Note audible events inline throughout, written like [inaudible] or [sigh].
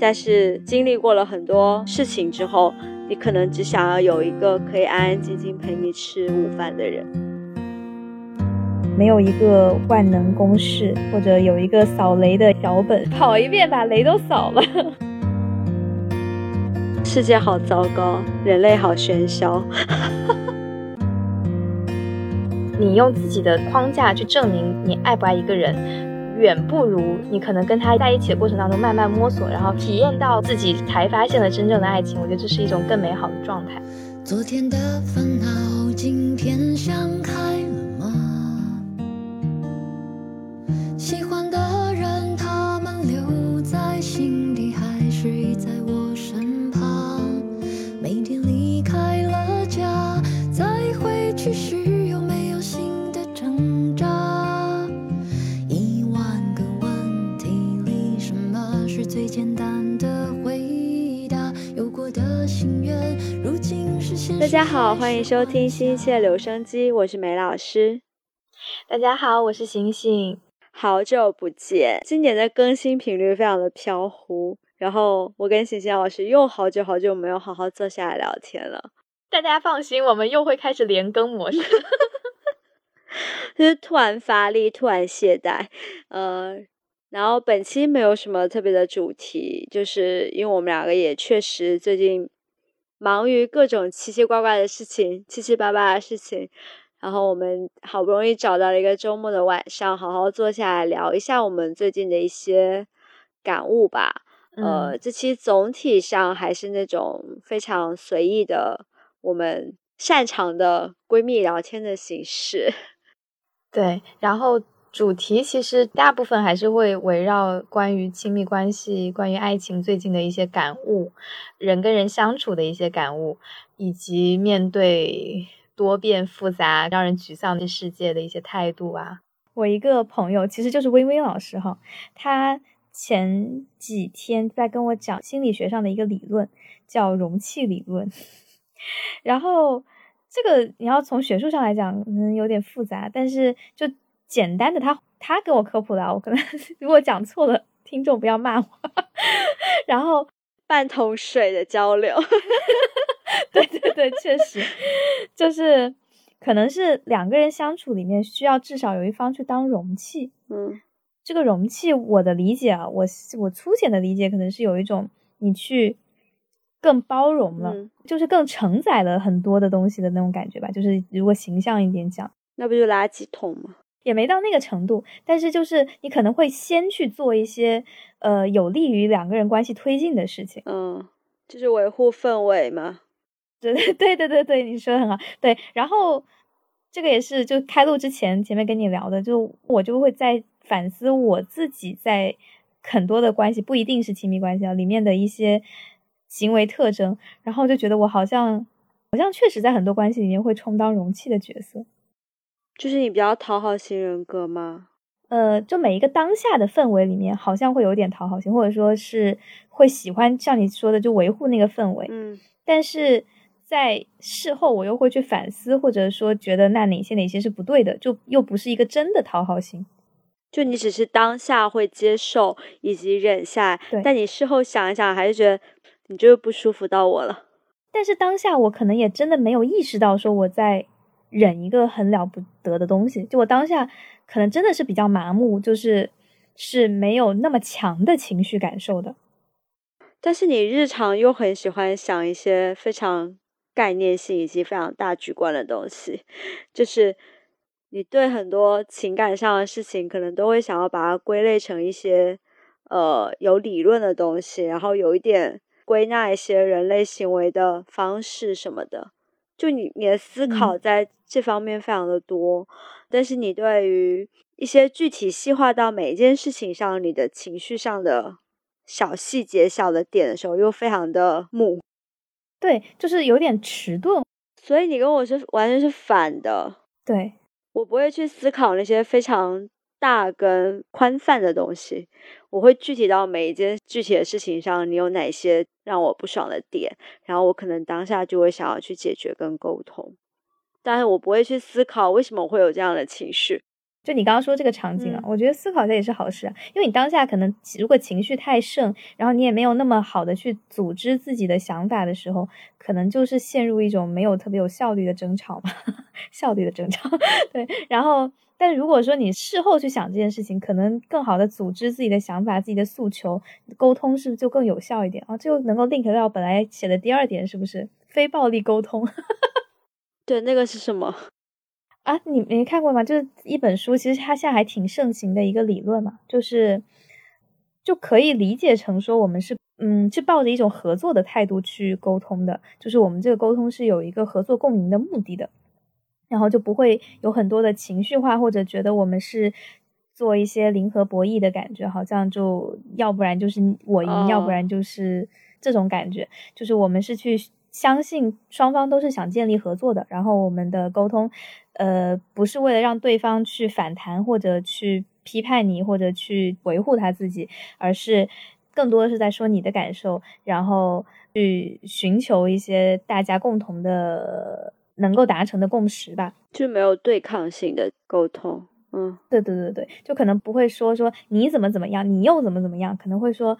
但是经历过了很多事情之后，你可能只想要有一个可以安安静静陪你吃午饭的人。没有一个万能公式，或者有一个扫雷的脚本，跑一遍把雷都扫了。[laughs] 世界好糟糕，人类好喧嚣。[laughs] 你用自己的框架去证明你爱不爱一个人，远不如你可能跟他在一起的过程当中慢慢摸索，然后体验到自己才发现了真正的爱情。我觉得这是一种更美好的状态。昨天的烦恼，今天想开了家好，欢迎收听新一期的留声机，我是梅老师。大家好，我是醒醒，好久不见。今年的更新频率非常的飘忽，然后我跟醒醒老师又好久好久没有好好坐下来聊天了。大家放心，我们又会开始连更模式，[laughs] 就是突然发力，突然懈怠，呃，然后本期没有什么特别的主题，就是因为我们两个也确实最近。忙于各种奇奇怪怪的事情，七七八八的事情，然后我们好不容易找到了一个周末的晚上，好好坐下来聊一下我们最近的一些感悟吧。呃，这期总体上还是那种非常随意的，我们擅长的闺蜜聊天的形式。[laughs] 对，然后。主题其实大部分还是会围绕关于亲密关系、关于爱情最近的一些感悟，人跟人相处的一些感悟，以及面对多变复杂、让人沮丧的世界的一些态度啊。我一个朋友其实就是微微老师哈，他前几天在跟我讲心理学上的一个理论，叫容器理论。[laughs] 然后这个你要从学术上来讲，可能有点复杂，但是就。简单的，他他给我科普的，我可能 [laughs] 如果讲错了，听众不要骂我。[laughs] 然后半桶水的交流，[laughs] 对对对，确实就是可能是两个人相处里面需要至少有一方去当容器。嗯，这个容器，我的理解啊，我我粗浅的理解可能是有一种你去更包容了，就是更承载了很多的东西的那种感觉吧。就是如果形象一点讲，那不就垃圾桶吗？也没到那个程度，但是就是你可能会先去做一些呃有利于两个人关系推进的事情，嗯，就是维护氛围嘛。对 [laughs] 对对对对，你说的很好。对，然后这个也是就开录之前前面跟你聊的，就我就会在反思我自己在很多的关系不一定是亲密关系啊里面的一些行为特征，然后就觉得我好像好像确实在很多关系里面会充当容器的角色。就是你比较讨好型人格吗？呃，就每一个当下的氛围里面，好像会有点讨好型，或者说是会喜欢像你说的，就维护那个氛围。嗯，但是在事后我又会去反思，或者说觉得那哪些哪些是不对的，就又不是一个真的讨好型。就你只是当下会接受以及忍下，但你事后想一想，还是觉得你就是不舒服到我了。但是当下我可能也真的没有意识到说我在。忍一个很了不得的东西，就我当下可能真的是比较麻木，就是是没有那么强的情绪感受的。但是你日常又很喜欢想一些非常概念性以及非常大局观的东西，就是你对很多情感上的事情，可能都会想要把它归类成一些呃有理论的东西，然后有一点归纳一些人类行为的方式什么的。就你你的思考在这方面非常的多，但是你对于一些具体细化到每一件事情上，你的情绪上的小细节、小的点的时候，又非常的木，对，就是有点迟钝。所以你跟我是完全是反的。对我不会去思考那些非常。大跟宽泛的东西，我会具体到每一件具体的事情上，你有哪些让我不爽的点，然后我可能当下就会想要去解决跟沟通，但是我不会去思考为什么我会有这样的情绪。就你刚刚说这个场景啊，我觉得思考一下也是好事啊，因为你当下可能如果情绪太盛，然后你也没有那么好的去组织自己的想法的时候，可能就是陷入一种没有特别有效率的争吵嘛，[laughs] 效率的争吵。[laughs] 对，然后，但如果说你事后去想这件事情，可能更好的组织自己的想法、自己的诉求，沟通是不是就更有效一点啊？这就能够 link 到本来写的第二点，是不是非暴力沟通？对，那个是什么？[laughs] 啊，你没看过吗？就是一本书，其实它现在还挺盛行的一个理论嘛，就是就可以理解成说，我们是嗯，是抱着一种合作的态度去沟通的，就是我们这个沟通是有一个合作共赢的目的的，然后就不会有很多的情绪化，或者觉得我们是做一些零和博弈的感觉，好像就要不然就是我赢，要不然就是这种感觉，就是我们是去。相信双方都是想建立合作的，然后我们的沟通，呃，不是为了让对方去反弹或者去批判你或者去维护他自己，而是更多的是在说你的感受，然后去寻求一些大家共同的能够达成的共识吧，就没有对抗性的沟通。嗯，对对对对，就可能不会说说你怎么怎么样，你又怎么怎么样，可能会说。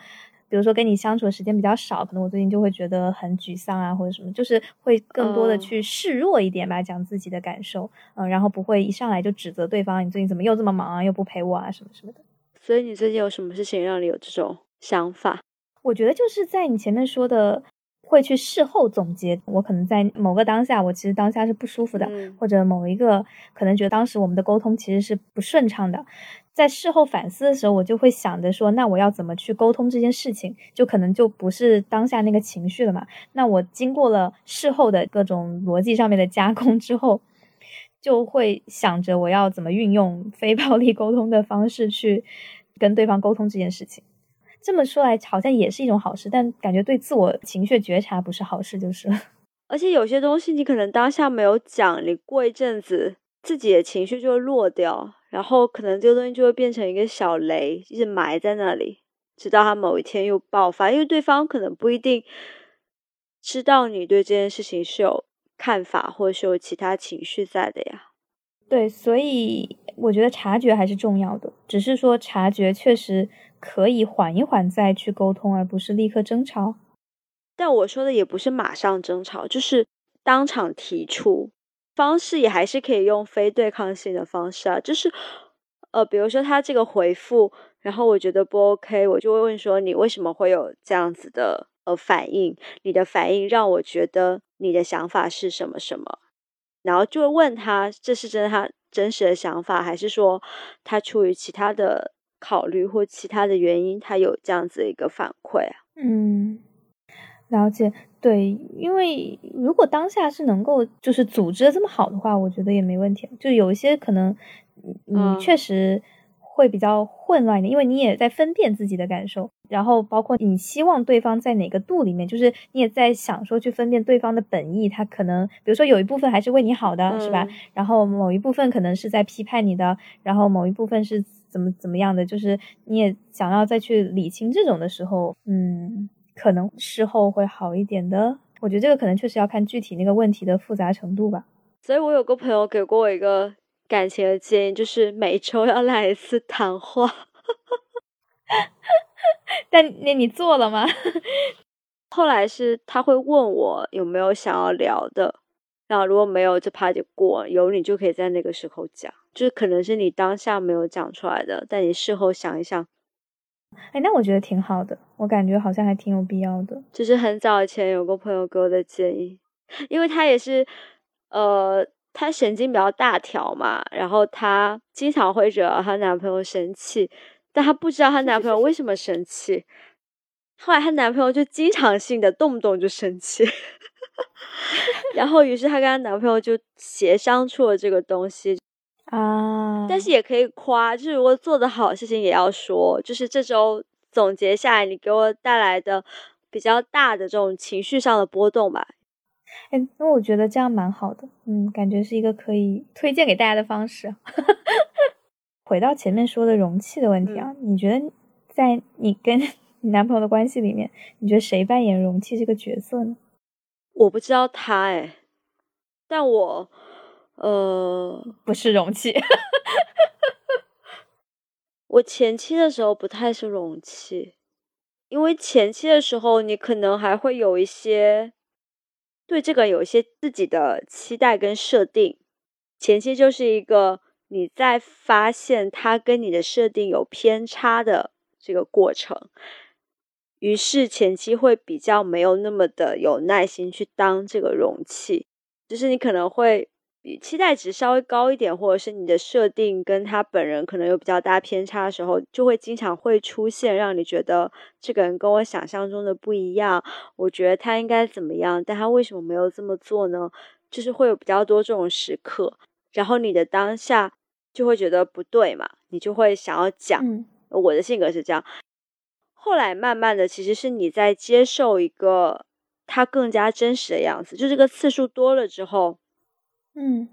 比如说跟你相处的时间比较少，可能我最近就会觉得很沮丧啊，或者什么，就是会更多的去示弱一点吧，讲自己的感受，嗯，然后不会一上来就指责对方，你最近怎么又这么忙啊，又不陪我啊，什么什么的。所以你最近有什么事情让你有这种想法？我觉得就是在你前面说的，会去事后总结，我可能在某个当下，我其实当下是不舒服的，或者某一个可能觉得当时我们的沟通其实是不顺畅的。在事后反思的时候，我就会想着说，那我要怎么去沟通这件事情，就可能就不是当下那个情绪了嘛。那我经过了事后的各种逻辑上面的加工之后，就会想着我要怎么运用非 [laughs] 暴力沟通的方式去跟对方沟通这件事情。这么说来，好像也是一种好事，但感觉对自我情绪觉察不是好事，就是。[laughs] 而且有些东西你可能当下没有讲，你过一阵子自己的情绪就会落掉。然后可能这个东西就会变成一个小雷，一直埋在那里，直到它某一天又爆发。因为对方可能不一定知道你对这件事情是有看法，或者是有其他情绪在的呀。对，所以我觉得察觉还是重要的。只是说察觉确实可以缓一缓再去沟通，而不是立刻争吵。但我说的也不是马上争吵，就是当场提出。方式也还是可以用非对抗性的方式啊，就是，呃，比如说他这个回复，然后我觉得不 OK，我就会问说你为什么会有这样子的呃反应？你的反应让我觉得你的想法是什么什么？然后就会问他这是真的他真实的想法，还是说他出于其他的考虑或其他的原因，他有这样子一个反馈啊？嗯。了解，对，因为如果当下是能够就是组织的这么好的话，我觉得也没问题。就有一些可能，你确实会比较混乱一点，因为你也在分辨自己的感受，然后包括你希望对方在哪个度里面，就是你也在想说去分辨对方的本意，他可能比如说有一部分还是为你好的，是吧？然后某一部分可能是在批判你的，然后某一部分是怎么怎么样的，就是你也想要再去理清这种的时候，嗯。可能事后会好一点的，我觉得这个可能确实要看具体那个问题的复杂程度吧。所以我有个朋友给过我一个感情的建议，就是每周要来一次谈话。[laughs] 但那你做了吗？[laughs] 后来是他会问我有没有想要聊的，然后如果没有，这趴就过；有你就可以在那个时候讲，就是可能是你当下没有讲出来的，但你事后想一想。哎，那我觉得挺好的，我感觉好像还挺有必要的。就是很早以前有个朋友给我的建议，因为她也是，呃，她神经比较大条嘛，然后她经常会惹她男朋友生气，但她不知道她男朋友为什么生气。后来她男朋友就经常性的动不动就生气，[laughs] 然后于是她跟她男朋友就协商出了这个东西。啊，但是也可以夸，就是如果做的好事情也要说，就是这周总结下来，你给我带来的比较大的这种情绪上的波动吧。哎，那我觉得这样蛮好的，嗯，感觉是一个可以推荐给大家的方式。[laughs] 回到前面说的容器的问题啊，你觉得在你跟 [laughs] 你男朋友的关系里面，你觉得谁扮演容器这个角色呢？我不知道他哎，但我。呃，不是容器，[laughs] 我前期的时候不太是容器，因为前期的时候你可能还会有一些对这个有一些自己的期待跟设定。前期就是一个你在发现它跟你的设定有偏差的这个过程，于是前期会比较没有那么的有耐心去当这个容器，就是你可能会。期待值稍微高一点，或者是你的设定跟他本人可能有比较大偏差的时候，就会经常会出现让你觉得这个人跟我想象中的不一样。我觉得他应该怎么样，但他为什么没有这么做呢？就是会有比较多这种时刻，然后你的当下就会觉得不对嘛，你就会想要讲。我的性格是这样，后来慢慢的，其实是你在接受一个他更加真实的样子，就这个次数多了之后。嗯，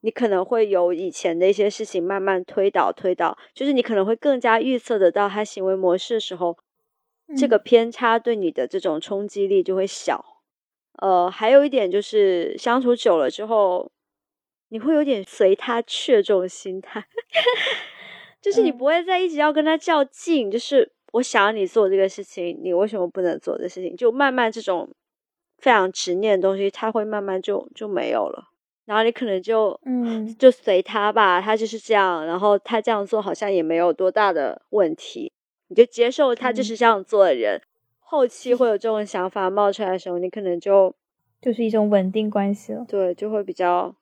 你可能会有以前的一些事情慢慢推导推导，就是你可能会更加预测得到他行为模式的时候，这个偏差对你的这种冲击力就会小。呃，还有一点就是相处久了之后，你会有点随他去的这种心态，[laughs] 就是你不会再一直要跟他较劲，就是我想要你做这个事情，你为什么不能做这事情？就慢慢这种非常执念的东西，它会慢慢就就没有了。然后你可能就嗯，就随他吧，他就是这样，然后他这样做好像也没有多大的问题，你就接受他就是这样做的人。后期会有 [laughs] 这种想法冒出来的时候，你可能就就是一种稳定关系了。对，就会比较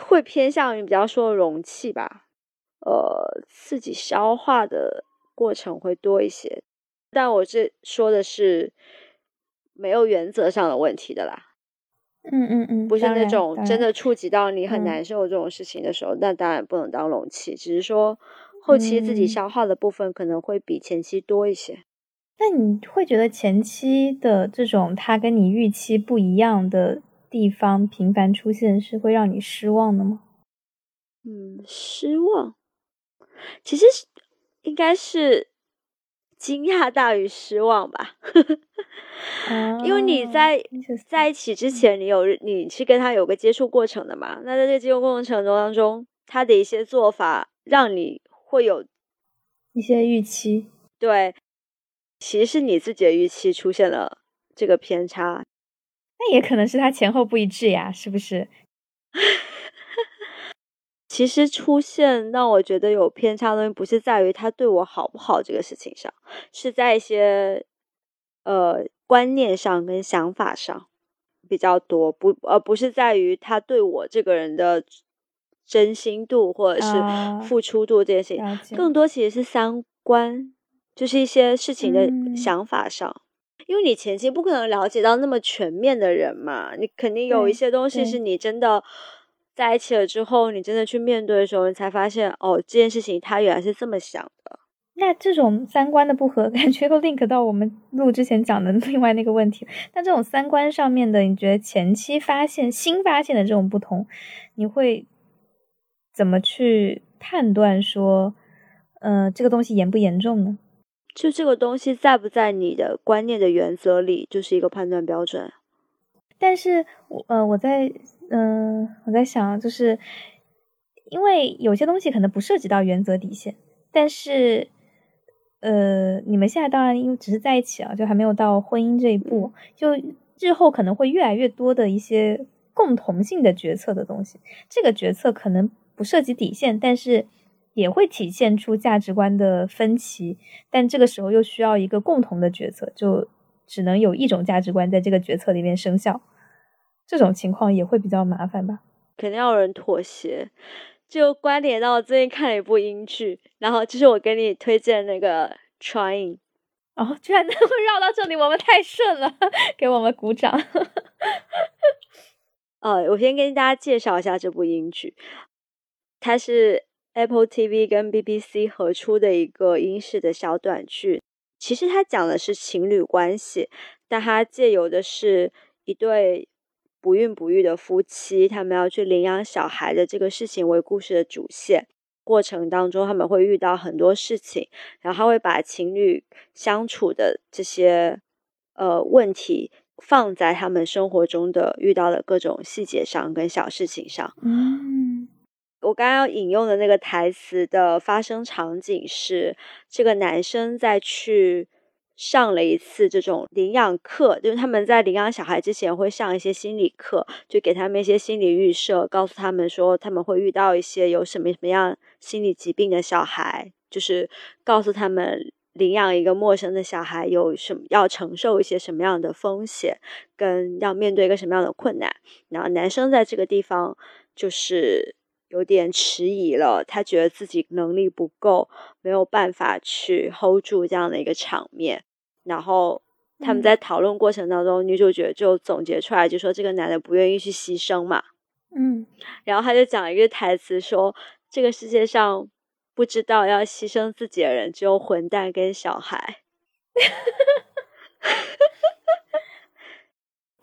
会偏向于比较说容器吧，呃，自己消化的过程会多一些。但我这说的是没有原则上的问题的啦。嗯嗯嗯，不是那种真的触及到你很难受这种事情的时候，那当然不能当容器。只是说后期自己消耗的部分可能会比前期多一些。那你会觉得前期的这种他跟你预期不一样的地方频繁出现，是会让你失望的吗？嗯，失望，其实是应该是。惊讶大于失望吧，[laughs] 因为你在在一起之前，你有你是跟他有个接触过程的嘛？那在这个接触过程当中，他的一些做法让你会有一些预期，对，其实是你自己的预期出现了这个偏差，那也可能是他前后不一致呀，是不是？[laughs] 其实出现让我觉得有偏差的东西，不是在于他对我好不好这个事情上，是在一些呃观念上跟想法上比较多，不而不是在于他对我这个人的真心度或者是付出度这些事情，更多其实是三观，就是一些事情的想法上，因为你前期不可能了解到那么全面的人嘛，你肯定有一些东西是你真的。在一起了之后，你真的去面对的时候，你才发现哦，这件事情他原来是这么想的。那这种三观的不合，[laughs] 感觉又 link 到我们录之前讲的 [laughs] 另外那个问题。那这种三观上面的，你觉得前期发现、新发现的这种不同，你会怎么去判断说，呃，这个东西严不严重呢？就这个东西在不在你的观念的原则里，就是一个判断标准。但是，我呃，我在。嗯，我在想，就是因为有些东西可能不涉及到原则底线，但是，呃，你们现在当然因为只是在一起啊，就还没有到婚姻这一步，就日后可能会越来越多的一些共同性的决策的东西。这个决策可能不涉及底线，但是也会体现出价值观的分歧。但这个时候又需要一个共同的决策，就只能有一种价值观在这个决策里面生效。这种情况也会比较麻烦吧？肯定要有人妥协。就关联到我最近看了一部英剧，然后就是我给你推荐那个《Trying》。哦，居然 [laughs] 能够绕到这里，我们太顺了，给我们鼓掌。[laughs] 呃，我先跟大家介绍一下这部英剧，它是 Apple TV 跟 BBC 合出的一个英式的小短剧。其实他讲的是情侣关系，但他借由的是一对。不孕不育的夫妻，他们要去领养小孩的这个事情为故事的主线。过程当中，他们会遇到很多事情，然后他会把情侣相处的这些呃问题放在他们生活中的遇到的各种细节上跟小事情上。我刚刚引用的那个台词的发生场景是，这个男生在去上了一次这种领养课，就是他们在领养小孩之前会上一些心理课，就给他们一些心理预设，告诉他们说他们会遇到一些有什么什么样心理疾病的小孩，就是告诉他们领养一个陌生的小孩有什么要承受一些什么样的风险，跟要面对一个什么样的困难。然后男生在这个地方就是。有点迟疑了，他觉得自己能力不够，没有办法去 hold 住这样的一个场面。然后他们在讨论过程当中，女主角就总结出来，就说这个男的不愿意去牺牲嘛。嗯，然后他就讲一个台词说：“这个世界上不知道要牺牲自己的人，只有混蛋跟小孩。[laughs] ”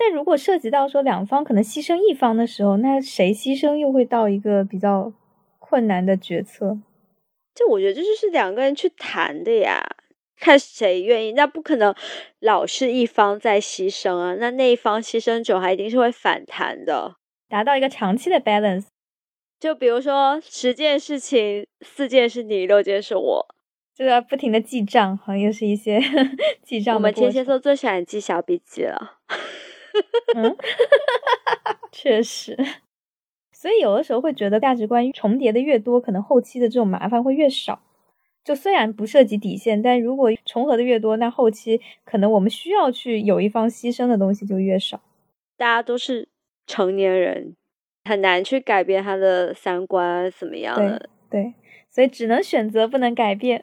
但如果涉及到说两方可能牺牲一方的时候，那谁牺牲又会到一个比较困难的决策。就我觉得这就是两个人去谈的呀，看谁愿意。那不可能老是一方在牺牲啊，那那一方牺牲久，还一定是会反弹的，达到一个长期的 balance。就比如说十件事情，四件是你，六件是我，就要不停的记账，好像又是一些 [laughs] 记账。我们天蝎座最喜欢记小笔记了。嗯，[laughs] 确实，所以有的时候会觉得价值观重叠的越多，可能后期的这种麻烦会越少。就虽然不涉及底线，但如果重合的越多，那后期可能我们需要去有一方牺牲的东西就越少。大家都是成年人，很难去改变他的三观怎么样的。对，所以只能选择，不能改变。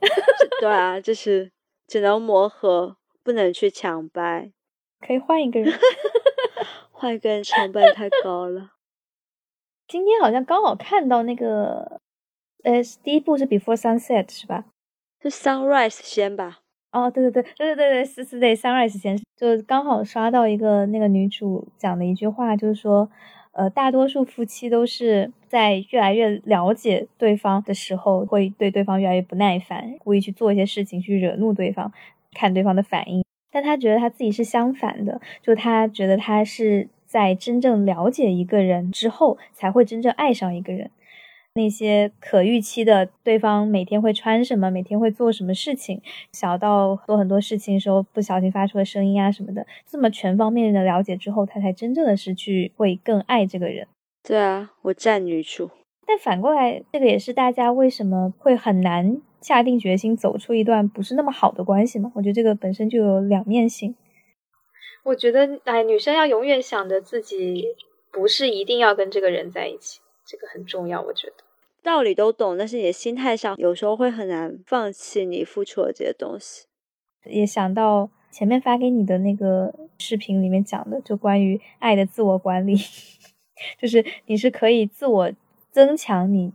对啊，就是只能磨合，不能去强掰。可以换一个人，[laughs] 换一个人成本太高了。今天好像刚好看到那个，呃，第一部是 Before Sunset 是吧？是 Sunrise 先吧？哦，对对对对对对对，是是对 Sunrise 先，就刚好刷到一个那个女主讲的一句话，就是说，呃，大多数夫妻都是在越来越了解对方的时候，会对对方越来越不耐烦，故意去做一些事情去惹怒对方，看对方的反应。但他觉得他自己是相反的，就他觉得他是在真正了解一个人之后，才会真正爱上一个人。那些可预期的对方每天会穿什么，每天会做什么事情，小到做很多事情时候不小心发出的声音啊什么的，这么全方面的了解之后，他才真正的是去会更爱这个人。对啊，我站女主。但反过来，这个也是大家为什么会很难。下定决心走出一段不是那么好的关系嘛？我觉得这个本身就有两面性。我觉得，哎，女生要永远想着自己不是一定要跟这个人在一起，这个很重要。我觉得道理都懂，但是你的心态上有时候会很难放弃你付出的这些东西。也想到前面发给你的那个视频里面讲的，就关于爱的自我管理，[laughs] 就是你是可以自我增强你。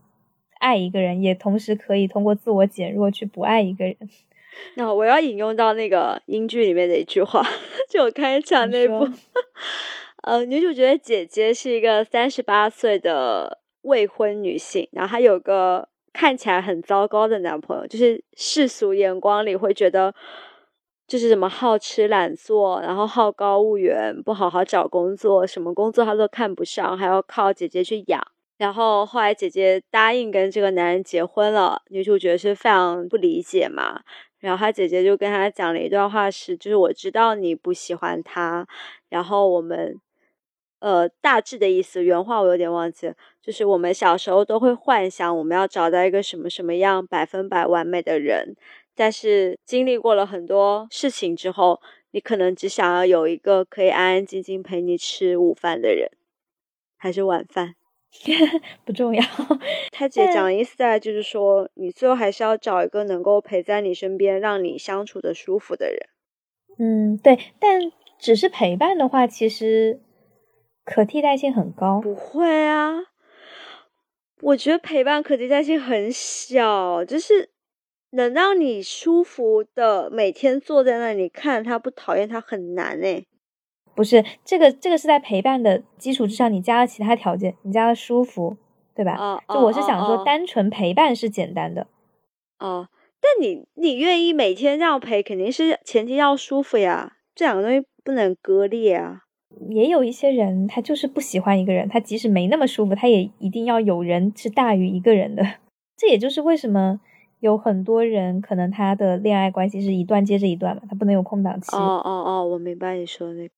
爱一个人，也同时可以通过自我减弱去不爱一个人。[laughs] 那我要引用到那个英剧里面的一句话，[laughs] 就我开场那部，[laughs] 呃，女主角的姐姐是一个三十八岁的未婚女性，然后她有个看起来很糟糕的男朋友，就是世俗眼光里会觉得就是什么好吃懒做，然后好高骛远，不好好找工作，什么工作他都看不上，还要靠姐姐去养。然后后来姐姐答应跟这个男人结婚了，女主角是非常不理解嘛。然后她姐姐就跟她讲了一段话，是就是我知道你不喜欢他，然后我们呃大致的意思原话我有点忘记了，就是我们小时候都会幻想我们要找到一个什么什么样百分百完美的人，但是经历过了很多事情之后，你可能只想要有一个可以安安静静陪你吃午饭的人，还是晚饭。[laughs] 不重要，他姐讲的意思大概就是说，你最后还是要找一个能够陪在你身边，让你相处的舒服的人。嗯，对，但只是陪伴的话，其实可替代性很高。不会啊，我觉得陪伴可替代性很小，就是能让你舒服的每天坐在那里看他不讨厌他很难诶。不是这个，这个是在陪伴的基础之上，你加了其他条件，你加了舒服，对吧？啊，就我是想说，单纯陪伴是简单的。啊，但你你愿意每天这样陪，肯定是前提要舒服呀，这两个东西不能割裂啊。也有一些人，他就是不喜欢一个人，他即使没那么舒服，他也一定要有人是大于一个人的。[laughs] 这也就是为什么有很多人可能他的恋爱关系是一段接着一段嘛，他不能有空档期。哦哦哦，我明白你说的那个。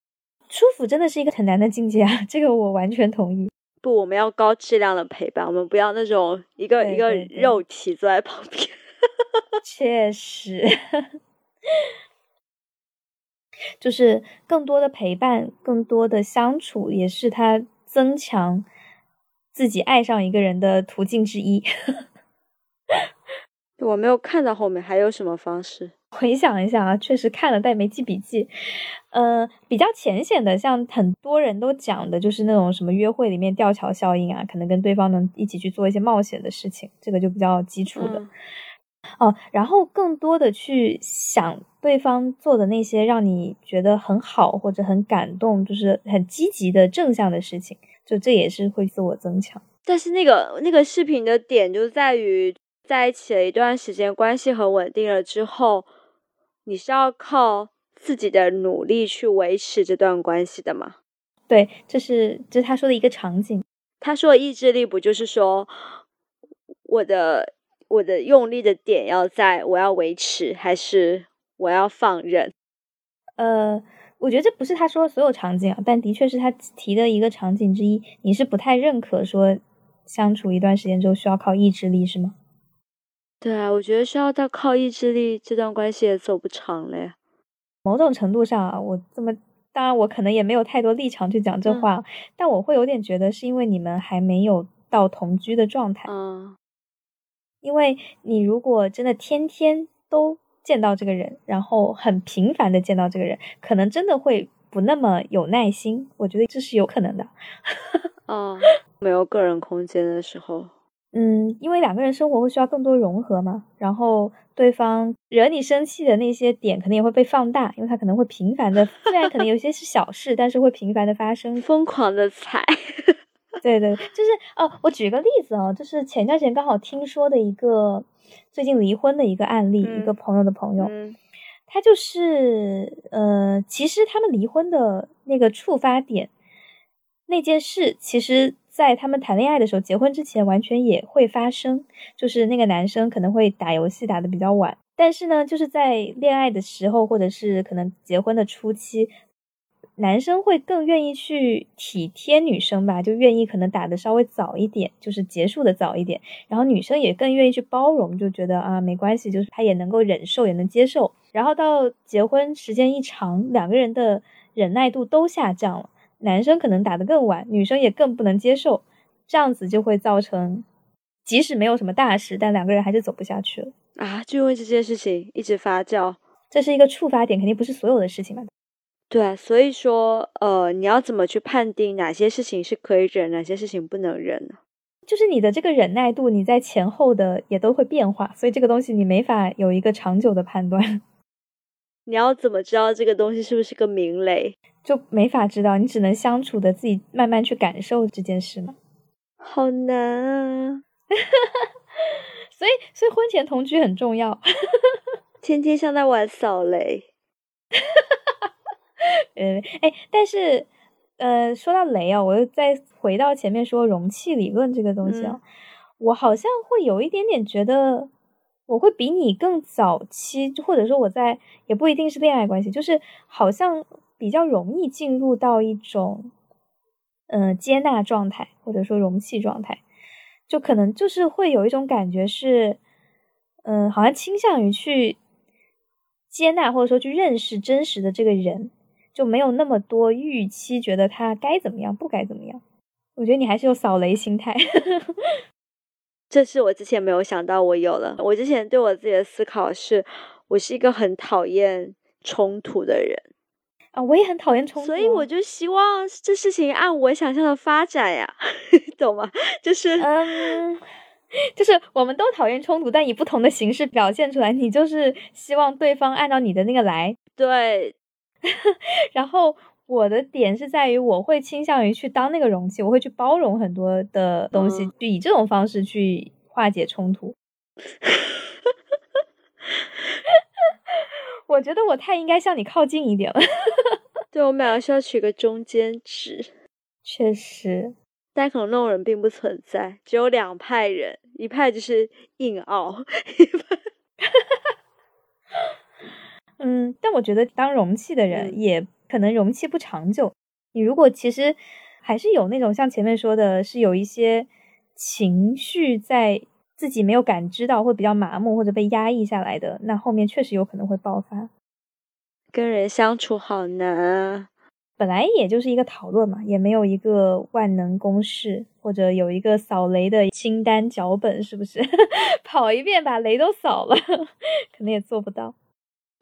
舒服真的是一个很难的境界啊，这个我完全同意。不，我们要高质量的陪伴，我们不要那种一个一个肉体坐在旁边。[laughs] 确实。就是更多的陪伴，更多的相处，也是他增强自己爱上一个人的途径之一。我没有看到后面还有什么方式。回想一下啊，确实看了，但没记笔记。呃，比较浅显的，像很多人都讲的，就是那种什么约会里面吊桥效应啊，可能跟对方能一起去做一些冒险的事情，这个就比较基础的。哦，然后更多的去想对方做的那些让你觉得很好或者很感动，就是很积极的正向的事情，就这也是会自我增强。但是那个那个视频的点就在于，在一起了一段时间，关系很稳定了之后，你是要靠自己的努力去维持这段关系的吗？对，这是这是他说的一个场景。他说意志力不就是说我的。我的用力的点要在我要维持，还是我要放任？呃，我觉得这不是他说的所有场景啊，但的确是他提的一个场景之一。你是不太认可说相处一段时间之后需要靠意志力是吗？对啊，我觉得需要到靠意志力，这段关系也走不长了呀。某种程度上啊，我这么当然我可能也没有太多立场去讲这话，但我会有点觉得是因为你们还没有到同居的状态。嗯。因为你如果真的天天都见到这个人，然后很频繁的见到这个人，可能真的会不那么有耐心。我觉得这是有可能的。[laughs] 哦，没有个人空间的时候，嗯，因为两个人生活会需要更多融合嘛，然后对方惹你生气的那些点，可能也会被放大，因为他可能会频繁的，虽然可能有些是小事，但是会频繁的发生，疯狂的踩。对对，就是哦，我举个例子啊，就是前段时间刚好听说的一个最近离婚的一个案例，一个朋友的朋友，他就是呃，其实他们离婚的那个触发点，那件事，其实在他们谈恋爱的时候，结婚之前完全也会发生，就是那个男生可能会打游戏打的比较晚，但是呢，就是在恋爱的时候，或者是可能结婚的初期。男生会更愿意去体贴女生吧，就愿意可能打的稍微早一点，就是结束的早一点。然后女生也更愿意去包容，就觉得啊没关系，就是他也能够忍受，也能接受。然后到结婚时间一长，两个人的忍耐度都下降了，男生可能打得更晚，女生也更不能接受，这样子就会造成，即使没有什么大事，但两个人还是走不下去了啊！就因为这件事情一直发酵，这是一个触发点，肯定不是所有的事情嘛。对，所以说，呃，你要怎么去判定哪些事情是可以忍，哪些事情不能忍呢？就是你的这个忍耐度，你在前后的也都会变化，所以这个东西你没法有一个长久的判断。[laughs] 你要怎么知道这个东西是不是个明雷？就没法知道，你只能相处的自己慢慢去感受这件事嘛。好难啊！[laughs] 所以，所以婚前同居很重要。[laughs] 天天像在玩扫雷。[laughs] 嗯，哎，但是，呃，说到雷啊，我又再回到前面说容器理论这个东西啊，我好像会有一点点觉得，我会比你更早期，或者说我在也不一定是恋爱关系，就是好像比较容易进入到一种，嗯，接纳状态，或者说容器状态，就可能就是会有一种感觉是，嗯，好像倾向于去接纳或者说去认识真实的这个人。就没有那么多预期，觉得他该怎么样，不该怎么样。我觉得你还是有扫雷心态，[laughs] 这是我之前没有想到我有了。我之前对我自己的思考是，我是一个很讨厌冲突的人啊，我也很讨厌冲突，所以我就希望这事情按我想象的发展呀，[laughs] 懂吗？就是嗯，就是我们都讨厌冲突，但以不同的形式表现出来。你就是希望对方按照你的那个来，对。[laughs] 然后我的点是在于，我会倾向于去当那个容器，我会去包容很多的东西，就以这种方式去化解冲突。[laughs] 我觉得我太应该向你靠近一点了。[laughs] 对我们两个需要取个中间值，确实，但可能那种人并不存在，只有两派人，一派就是硬拗，一派。[laughs] 嗯，但我觉得当容器的人也可能容器不长久。你如果其实还是有那种像前面说的，是有一些情绪在自己没有感知到，会比较麻木或者被压抑下来的，那后面确实有可能会爆发。跟人相处好难啊！本来也就是一个讨论嘛，也没有一个万能公式，或者有一个扫雷的清单脚本，是不是？[laughs] 跑一遍把雷都扫了，[laughs] 可能也做不到。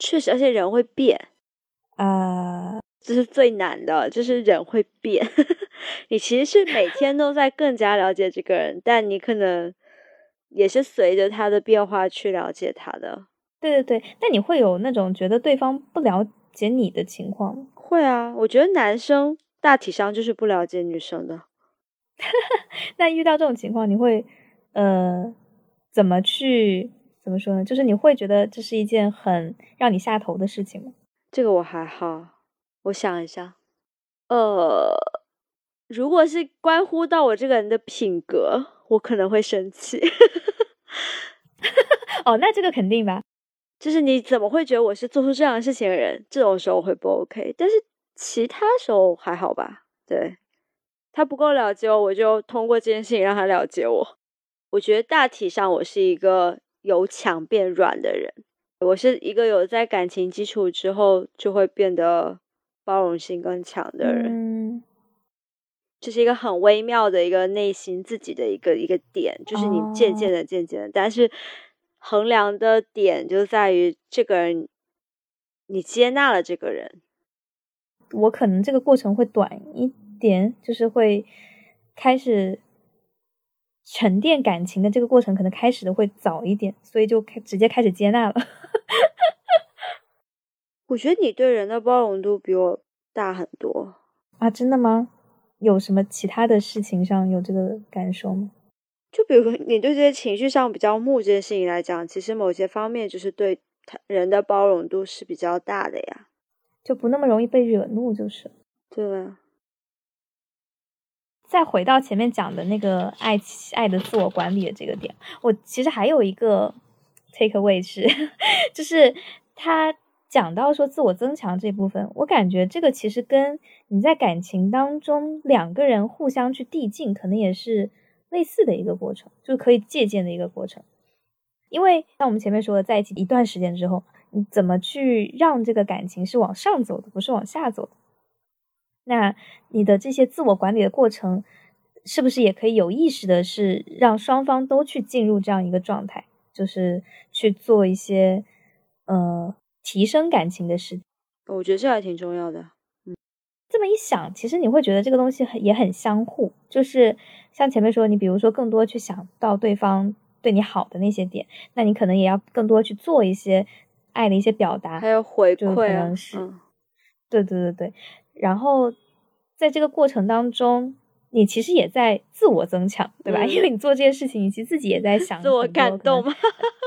确实，而且人会变啊，这是最难的，就是人会变。[laughs] 你其实是每天都在更加了解这个人，但你可能也是随着他的变化去了解他的。对对对，那你会有那种觉得对方不了解你的情况？会啊，我觉得男生大体上就是不了解女生的。[laughs] 那遇到这种情况，你会呃怎么去怎么说呢？就是你会觉得这是一件很让你下头的事情吗？这个我还好，我想一下，呃，如果是关乎到我这个人的品格，我可能会生气。[laughs] 哦，那这个肯定吧。就是你怎么会觉得我是做出这样的事情的人？这种时候会不 OK，但是其他时候还好吧？对他不够了解我，我就通过这件事情让他了解我。我觉得大体上我是一个由强变软的人，我是一个有在感情基础之后就会变得包容性更强的人。这是一个很微妙的一个内心自己的一个一个点，就是你渐渐的、渐渐的，但是。衡量的点就在于这个人，你接纳了这个人，我可能这个过程会短一点，就是会开始沉淀感情的这个过程，可能开始的会早一点，所以就开直接开始接纳了。我觉得你对人的包容度比我大很多啊！真的吗？有什么其他的事情上有这个感受吗？就比如你对这些情绪上比较木这件事情来讲，其实某些方面就是对他人的包容度是比较大的呀，就不那么容易被惹怒，就是。对。再回到前面讲的那个爱爱的自我管理的这个点，我其实还有一个 take away 是，[laughs] 就是他讲到说自我增强这部分，我感觉这个其实跟你在感情当中两个人互相去递进，可能也是。类似的一个过程，就可以借鉴的一个过程。因为像我们前面说的，在一起一段时间之后，你怎么去让这个感情是往上走的，不是往下走的？那你的这些自我管理的过程，是不是也可以有意识的，是让双方都去进入这样一个状态，就是去做一些呃提升感情的事？我觉得这还挺重要的。这么一想，其实你会觉得这个东西很也很相互，就是像前面说，你比如说更多去想到对方对你好的那些点，那你可能也要更多去做一些爱的一些表达，还有回馈，可能是，对对对对。然后在这个过程当中，你其实也在自我增强，对吧？因为你做这些事情，你其实自己也在想，自我感动吗？[laughs]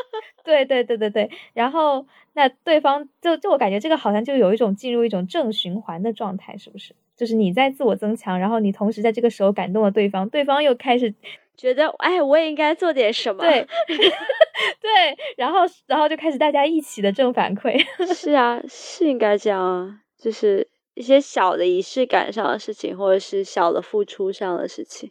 对对对对对。然后。那对方就就我感觉这个好像就有一种进入一种正循环的状态，是不是？就是你在自我增强，然后你同时在这个时候感动了对方，对方又开始 [laughs] 觉得，哎，我也应该做点什么。对，[laughs] 对，然后然后就开始大家一起的正反馈。[laughs] 是啊，是应该这样啊，就是一些小的仪式感上的事情，或者是小的付出上的事情。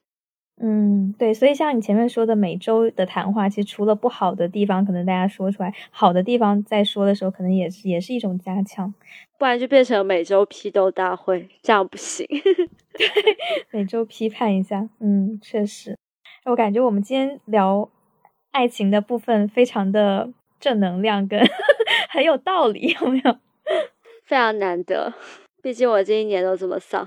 嗯，对，所以像你前面说的每周的谈话，其实除了不好的地方，可能大家说出来，好的地方在说的时候，可能也是也是一种加强，不然就变成每周批斗大会，这样不行。对，[laughs] 每周批判一下，嗯，确实，我感觉我们今天聊爱情的部分非常的正能量，跟 [laughs] 很有道理，有没有？非常难得，毕竟我这一年都这么丧。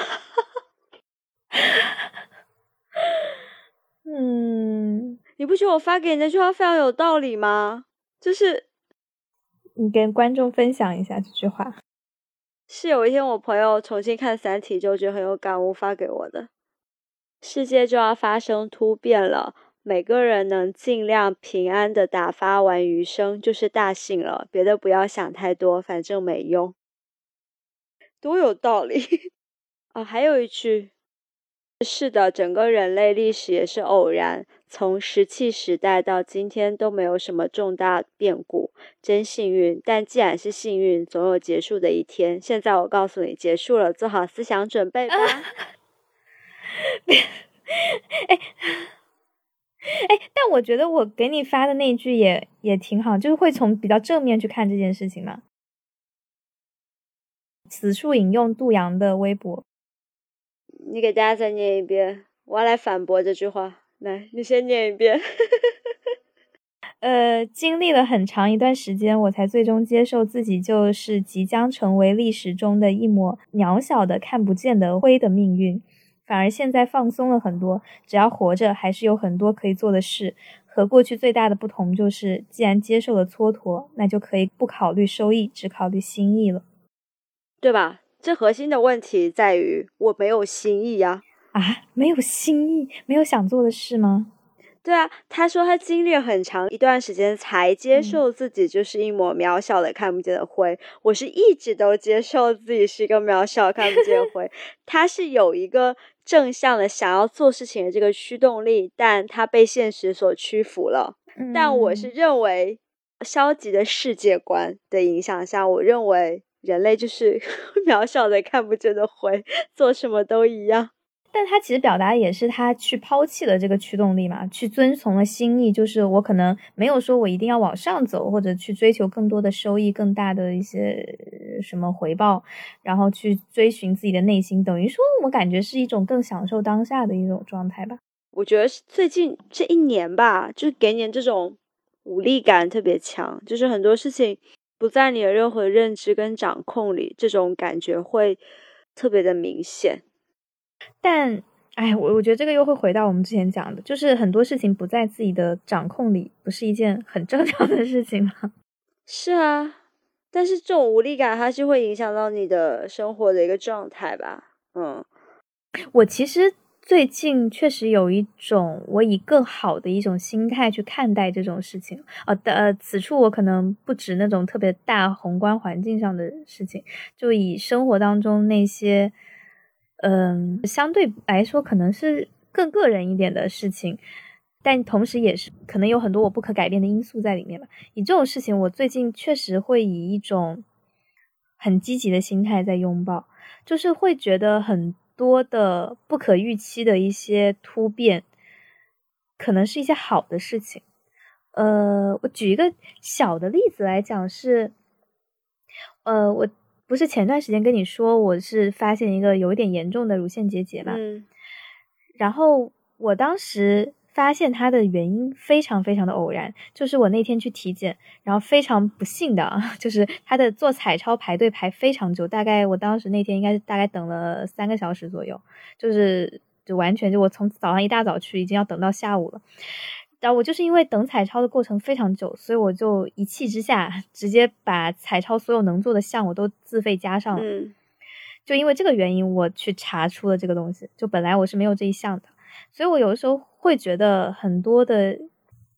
嗯，你不觉得我发给你那句话非常有道理吗？就是你跟观众分享一下这句话。是有一天我朋友重新看《三体》就觉得很有感悟发给我的。世界就要发生突变了，每个人能尽量平安的打发完余生就是大幸了。别的不要想太多，反正没用。多有道理啊！[laughs] 还有一句。是的，整个人类历史也是偶然，从石器时代到今天都没有什么重大变故，真幸运。但既然是幸运，总有结束的一天。现在我告诉你，结束了，做好思想准备吧。哎哎，但我觉得我给你发的那句也也挺好，就是会从比较正面去看这件事情嘛。此处引用杜阳的微博。你给大家再念一遍，我要来反驳这句话。来，你先念一遍。[laughs] 呃，经历了很长一段时间，我才最终接受自己就是即将成为历史中的一抹渺小的、看不见的灰的命运。反而现在放松了很多，只要活着，还是有很多可以做的事。和过去最大的不同就是，既然接受了蹉跎，那就可以不考虑收益，只考虑心意了，对吧？这核心的问题在于我没有心意呀！啊，没有心意，没有想做的事吗？对啊，他说他经历了很长一段时间才接受自己就是一抹渺小的看不见的灰。我是一直都接受自己是一个渺小看不见的灰。[laughs] 他是有一个正向的想要做事情的这个驱动力，但他被现实所屈服了。但我是认为消极的世界观的影响下，我认为。人类就是 [laughs] 渺小的看不见的灰，做什么都一样。但他其实表达也是他去抛弃了这个驱动力嘛，去遵从了心意。就是我可能没有说我一定要往上走，或者去追求更多的收益、更大的一些什么回报，然后去追寻自己的内心。等于说我感觉是一种更享受当下的一种状态吧。我觉得最近这一年吧，就是给你这种无力感特别强，就是很多事情。不在你的任何认知跟掌控里，这种感觉会特别的明显。但，哎，我我觉得这个又会回到我们之前讲的，就是很多事情不在自己的掌控里，不是一件很正常的事情吗？[laughs] 是啊，但是这种无力感，它是会影响到你的生活的一个状态吧？嗯，我其实。最近确实有一种我以更好的一种心态去看待这种事情，呃呃，此处我可能不指那种特别大宏观环境上的事情，就以生活当中那些，嗯，相对来说可能是更个人一点的事情，但同时也是可能有很多我不可改变的因素在里面吧。以这种事情，我最近确实会以一种很积极的心态在拥抱，就是会觉得很。多的不可预期的一些突变，可能是一些好的事情。呃，我举一个小的例子来讲，是，呃，我不是前段时间跟你说，我是发现一个有一点严重的乳腺结节嘛，嗯，然后我当时。发现它的原因非常非常的偶然，就是我那天去体检，然后非常不幸的，[laughs] 就是他的做彩超排队排非常久，大概我当时那天应该是大概等了三个小时左右，就是就完全就我从早上一大早去，已经要等到下午了。然后我就是因为等彩超的过程非常久，所以我就一气之下 [laughs] 直接把彩超所有能做的项我都自费加上了。嗯，就因为这个原因，我去查出了这个东西，就本来我是没有这一项的。所以我有的时候会觉得很多的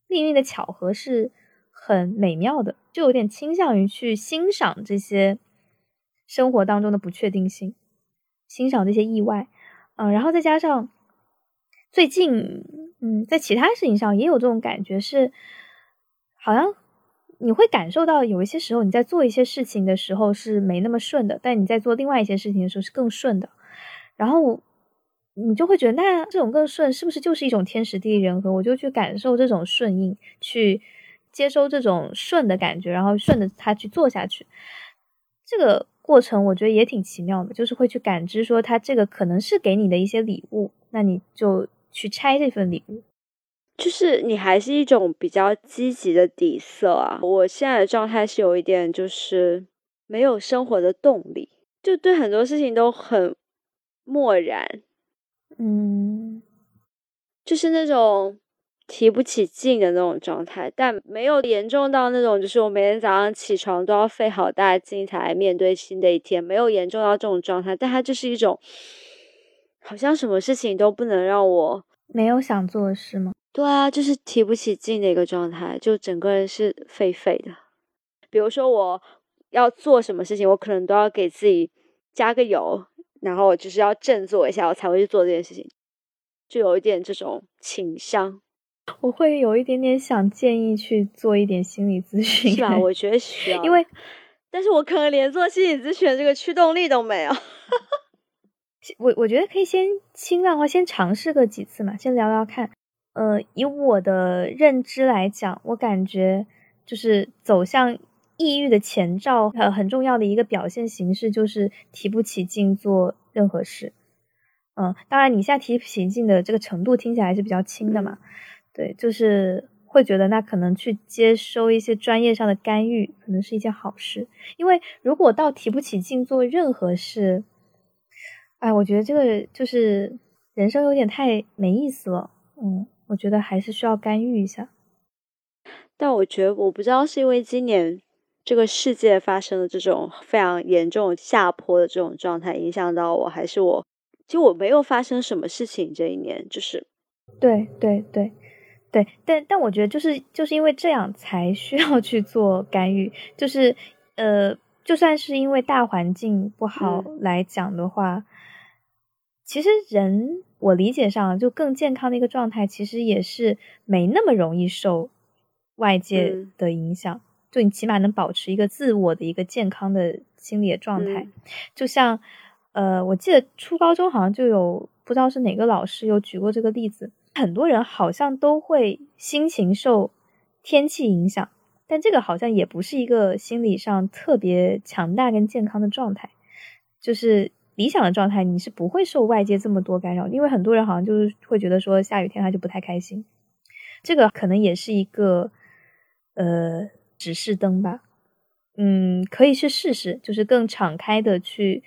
命运的巧合是很美妙的，就有点倾向于去欣赏这些生活当中的不确定性，欣赏这些意外，嗯，然后再加上最近，嗯，在其他事情上也有这种感觉，是好像你会感受到有一些时候你在做一些事情的时候是没那么顺的，但你在做另外一些事情的时候是更顺的，然后。你就会觉得，那这种更顺，是不是就是一种天时地利人和？我就去感受这种顺应，去接收这种顺的感觉，然后顺着它去做下去。这个过程我觉得也挺奇妙的，就是会去感知说，它这个可能是给你的一些礼物，那你就去拆这份礼物。就是你还是一种比较积极的底色啊。我现在的状态是有一点，就是没有生活的动力，就对很多事情都很漠然，嗯，就是那种提不起劲的那种状态，但没有严重到那种就是我每天早上起床都要费好大劲才来面对新的一天，没有严重到这种状态，但它就是一种好像什么事情都不能让我没有想做的事吗？对啊，就是提不起劲的一个状态，就整个人是废废的。比如说我要做什么事情，我可能都要给自己加个油，然后就是要振作一下，我才会去做这件事情，就有一点这种倾向。我会有一点点想建议去做一点心理咨询，是吧？[laughs] 我觉得需要，因为，但是我可能连做心理咨询这个驱动力都没有。[laughs] 我我觉得可以先轻量化，先尝试个几次嘛，先聊聊看。呃，以我的认知来讲，我感觉就是走向抑郁的前兆，呃，很重要的一个表现形式就是提不起劲做任何事。嗯，当然，你现在提不起劲的这个程度听起来是比较轻的嘛？对，就是会觉得那可能去接收一些专业上的干预，可能是一件好事。因为如果到提不起劲做任何事，哎，我觉得这个就是人生有点太没意思了。嗯。我觉得还是需要干预一下，但我觉得我不知道是因为今年这个世界发生了这种非常严重下坡的这种状态影响到我，还是我其实我没有发生什么事情这一年，就是对对对对，但但我觉得就是就是因为这样才需要去做干预，就是呃，就算是因为大环境不好来讲的话，其实人。我理解上，就更健康的一个状态，其实也是没那么容易受外界的影响。就你起码能保持一个自我的一个健康的心理的状态。就像，呃，我记得初高中好像就有不知道是哪个老师有举过这个例子，很多人好像都会心情受天气影响，但这个好像也不是一个心理上特别强大跟健康的状态，就是。理想的状态，你是不会受外界这么多干扰，因为很多人好像就是会觉得说下雨天他就不太开心，这个可能也是一个呃指示灯吧，嗯，可以去试试，就是更敞开的去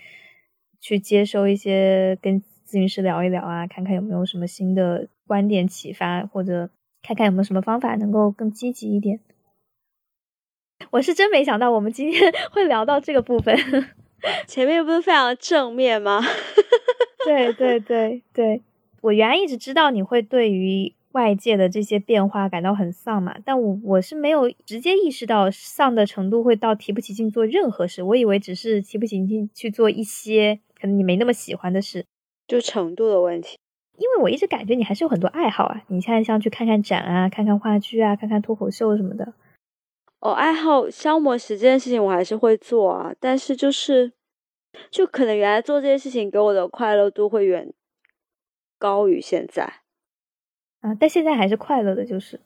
去接收一些跟咨询师聊一聊啊，看看有没有什么新的观点启发，或者看看有没有什么方法能够更积极一点。我是真没想到我们今天 [laughs] 会聊到这个部分。[laughs] 前面不是非常正面吗？[laughs] 对对对对，我原来一直知道你会对于外界的这些变化感到很丧嘛，但我我是没有直接意识到丧的程度会到提不起劲做任何事，我以为只是提不起劲去做一些可能你没那么喜欢的事，就程度的问题。因为我一直感觉你还是有很多爱好啊，你现在像去看看展啊，看看话剧啊，看看脱口秀什么的。哦，爱好消磨时间的事情我还是会做啊，但是就是，就可能原来做这些事情给我的快乐度会远高于现在，啊，但现在还是快乐的，就是，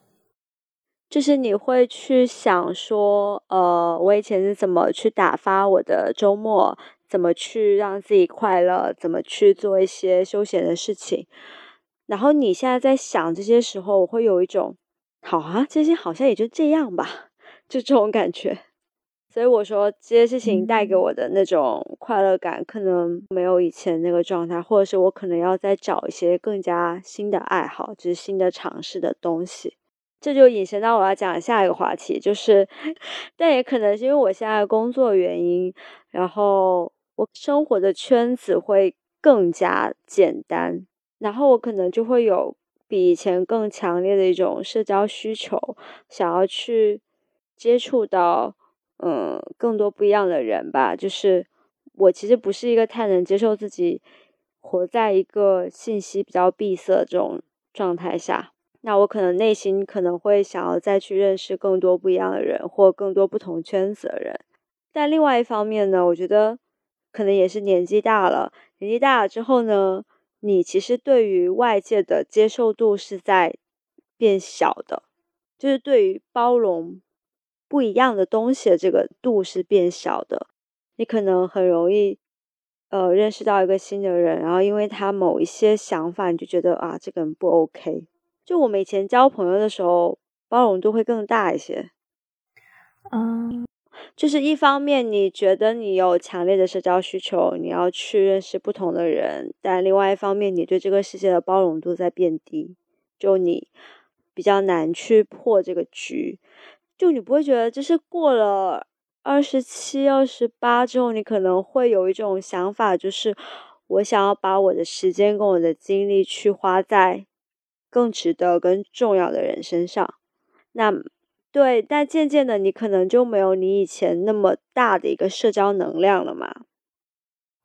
就是你会去想说，呃，我以前是怎么去打发我的周末，怎么去让自己快乐，怎么去做一些休闲的事情，然后你现在在想这些时候，我会有一种，好啊，这些好像也就这样吧。就这种感觉，所以我说这些事情带给我的那种快乐感，可能没有以前那个状态，或者是我可能要再找一些更加新的爱好，就是新的尝试的东西。这就引申到我要讲下一个话题，就是，[laughs] 但也可能是因为我现在工作原因，然后我生活的圈子会更加简单，然后我可能就会有比以前更强烈的一种社交需求，想要去。接触到嗯更多不一样的人吧，就是我其实不是一个太能接受自己活在一个信息比较闭塞这种状态下，那我可能内心可能会想要再去认识更多不一样的人或更多不同圈子的人，但另外一方面呢，我觉得可能也是年纪大了，年纪大了之后呢，你其实对于外界的接受度是在变小的，就是对于包容。不一样的东西的这个度是变小的，你可能很容易，呃，认识到一个新的人，然后因为他某一些想法，你就觉得啊，这个人不 OK。就我们以前交朋友的时候，包容度会更大一些。嗯，就是一方面你觉得你有强烈的社交需求，你要去认识不同的人，但另外一方面你对这个世界的包容度在变低，就你比较难去破这个局，就你不会觉得就是过了二十七、二十八之后，你可能会有一种想法，就是我想要把我的时间跟我的精力去花在更值得、更重要的人身上，那。对，但渐渐的，你可能就没有你以前那么大的一个社交能量了嘛。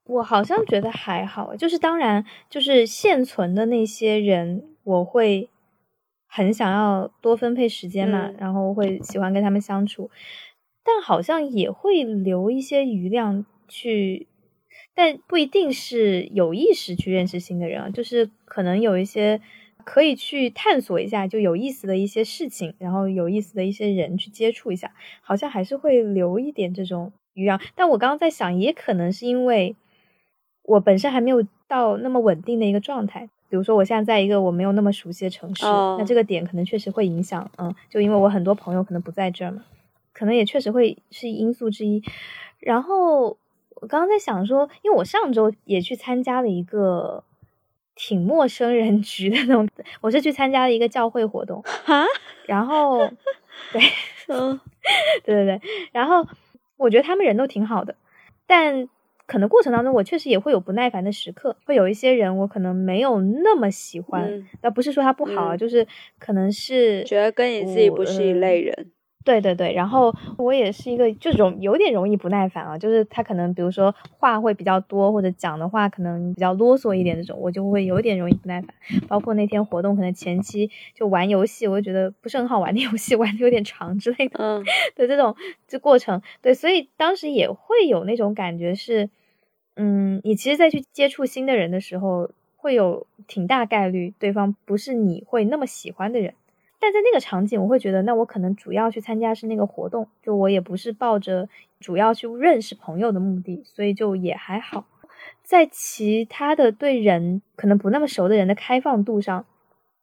我好像觉得还好，就是当然，就是现存的那些人，我会很想要多分配时间嘛，然后会喜欢跟他们相处，但好像也会留一些余量去，但不一定是有意识去认识新的人啊，就是可能有一些。可以去探索一下，就有意思的一些事情，然后有意思的一些人去接触一下，好像还是会留一点这种余量。但我刚刚在想，也可能是因为我本身还没有到那么稳定的一个状态。比如说，我现在在一个我没有那么熟悉的城市，那这个点可能确实会影响。嗯，就因为我很多朋友可能不在这儿嘛，可能也确实会是因素之一。然后我刚刚在想说，因为我上周也去参加了一个。挺陌生人局的那种，我是去参加了一个教会活动，[laughs] 然后，对，嗯，[laughs] 对对对，然后我觉得他们人都挺好的，但可能过程当中我确实也会有不耐烦的时刻，会有一些人我可能没有那么喜欢，倒不是说他不好，就是可能是觉得跟你自己不是一类人。对对对，然后我也是一个这种有点容易不耐烦啊，就是他可能比如说话会比较多，或者讲的话可能比较啰嗦一点这种，我就会有点容易不耐烦。包括那天活动可能前期就玩游戏，我就觉得不是很好玩的游戏，玩的有点长之类的，嗯，[laughs] 的这种这过程，对，所以当时也会有那种感觉是，嗯，你其实再去接触新的人的时候，会有挺大概率对方不是你会那么喜欢的人。但在那个场景，我会觉得，那我可能主要去参加是那个活动，就我也不是抱着主要去认识朋友的目的，所以就也还好。在其他的对人可能不那么熟的人的开放度上，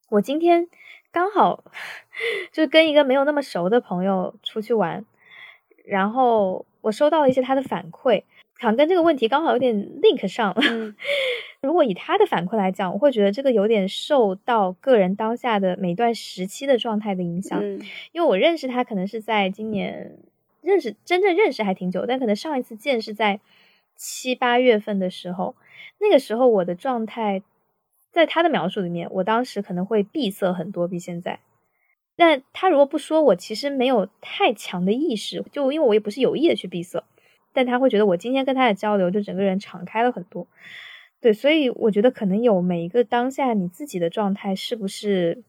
我今天刚好 [laughs] 就跟一个没有那么熟的朋友出去玩，然后我收到了一些他的反馈。好像跟这个问题刚好有点 link 上。[laughs] 如果以他的反馈来讲，我会觉得这个有点受到个人当下的每段时期的状态的影响。因为我认识他可能是在今年认识，真正认识还挺久，但可能上一次见是在七八月份的时候。那个时候我的状态，在他的描述里面，我当时可能会闭塞很多，比现在。但他如果不说，我其实没有太强的意识，就因为我也不是有意的去闭塞。但他会觉得我今天跟他的交流，就整个人敞开了很多，对，所以我觉得可能有每一个当下你自己的状态是不是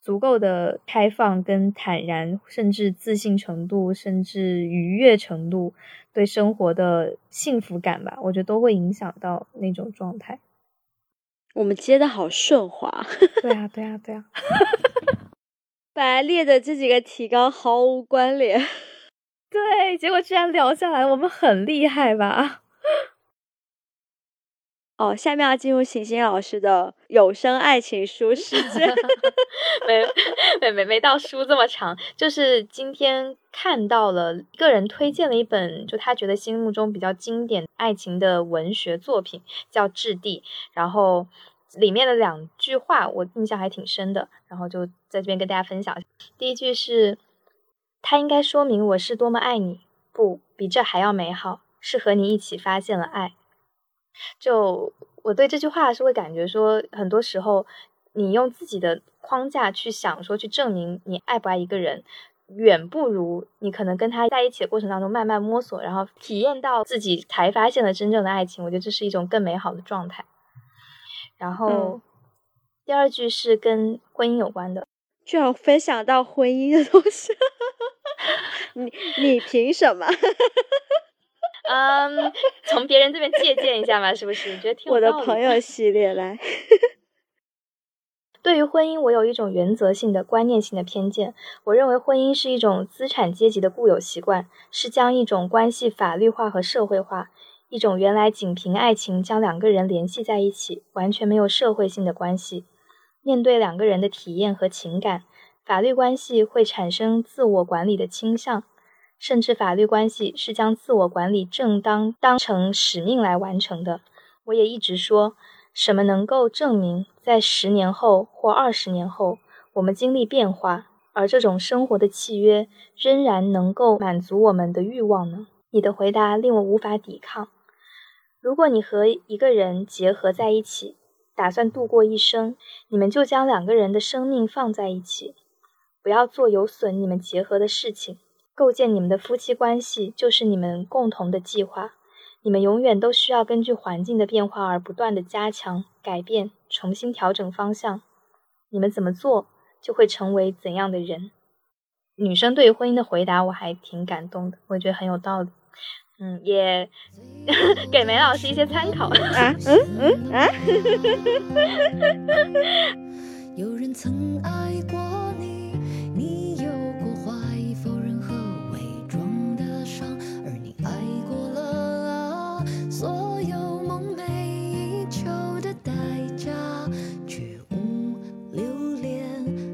足够的开放跟坦然，甚至自信程度，甚至愉悦程度，对生活的幸福感吧，我觉得都会影响到那种状态。我们接的好顺滑，[laughs] 对啊，对啊，对啊，[laughs] 本来列的这几个提纲毫无关联。对，结果居然聊下来，我们很厉害吧？[laughs] 哦，下面要进入晴晴老师的有声爱情书时间，[laughs] 没没没没到书这么长，就是今天看到了个人推荐了一本，就他觉得心目中比较经典爱情的文学作品，叫《质地》，然后里面的两句话我印象还挺深的，然后就在这边跟大家分享。第一句是。它应该说明我是多么爱你，不比这还要美好，是和你一起发现了爱。就我对这句话是会感觉说，很多时候你用自己的框架去想说去证明你爱不爱一个人，远不如你可能跟他在一起的过程当中慢慢摸索，然后体验到自己才发现了真正的爱情。我觉得这是一种更美好的状态。然后第二句是跟婚姻有关的。居然分享到婚姻的东西，你你凭什么？嗯，从别人这边借鉴一下嘛，是不是？你觉得挺我的朋友系列来。对于婚姻，我有一种原则性的观念性的偏见。我认为婚姻是一种资产阶级的固有习惯，是将一种关系法律化和社会化，一种原来仅凭爱情将两个人联系在一起，完全没有社会性的关系。面对两个人的体验和情感，法律关系会产生自我管理的倾向。甚至法律关系是将自我管理正当当成使命来完成的。我也一直说，什么能够证明在十年后或二十年后，我们经历变化，而这种生活的契约仍然能够满足我们的欲望呢？你的回答令我无法抵抗。如果你和一个人结合在一起，打算度过一生，你们就将两个人的生命放在一起，不要做有损你们结合的事情。构建你们的夫妻关系就是你们共同的计划。你们永远都需要根据环境的变化而不断的加强、改变、重新调整方向。你们怎么做，就会成为怎样的人。女生对于婚姻的回答，我还挺感动的，我觉得很有道理。嗯，也 [laughs] 给梅老师一些参考 [laughs] 啊。嗯嗯啊。[laughs] 有人曾爱过你，你有过怀否认和伪装的伤，而你爱过了啊，所有梦寐以求的代价，却无留恋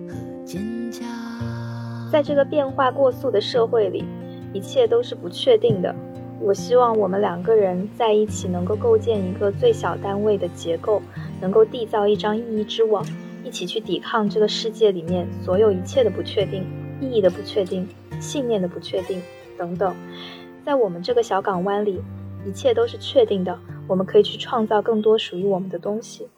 和坚强。在这个变化过速的社会里，一切都是不确定的。我希望我们两个人在一起，能够构建一个最小单位的结构，能够缔造一张意义之网，一起去抵抗这个世界里面所有一切的不确定、意义的不确定、信念的不确定等等。在我们这个小港湾里，一切都是确定的，我们可以去创造更多属于我们的东西。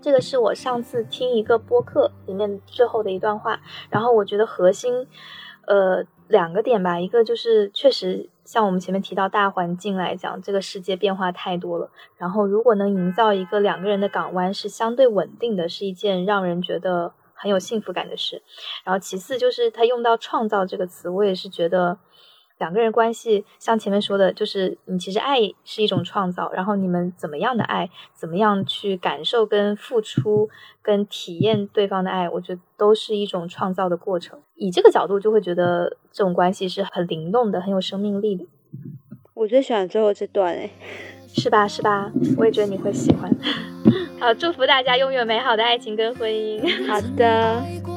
这个是我上次听一个播客里面最后的一段话，然后我觉得核心，呃。两个点吧，一个就是确实像我们前面提到大环境来讲，这个世界变化太多了。然后如果能营造一个两个人的港湾是相对稳定的，是一件让人觉得很有幸福感的事。然后其次就是他用到“创造”这个词，我也是觉得。两个人关系，像前面说的，就是你其实爱是一种创造，然后你们怎么样的爱，怎么样去感受跟付出跟体验对方的爱，我觉得都是一种创造的过程。以这个角度，就会觉得这种关系是很灵动的，很有生命力的。我最喜欢最后这段，哎，是吧？是吧？我也觉得你会喜欢。[laughs] 好，祝福大家拥有美好的爱情跟婚姻。好的。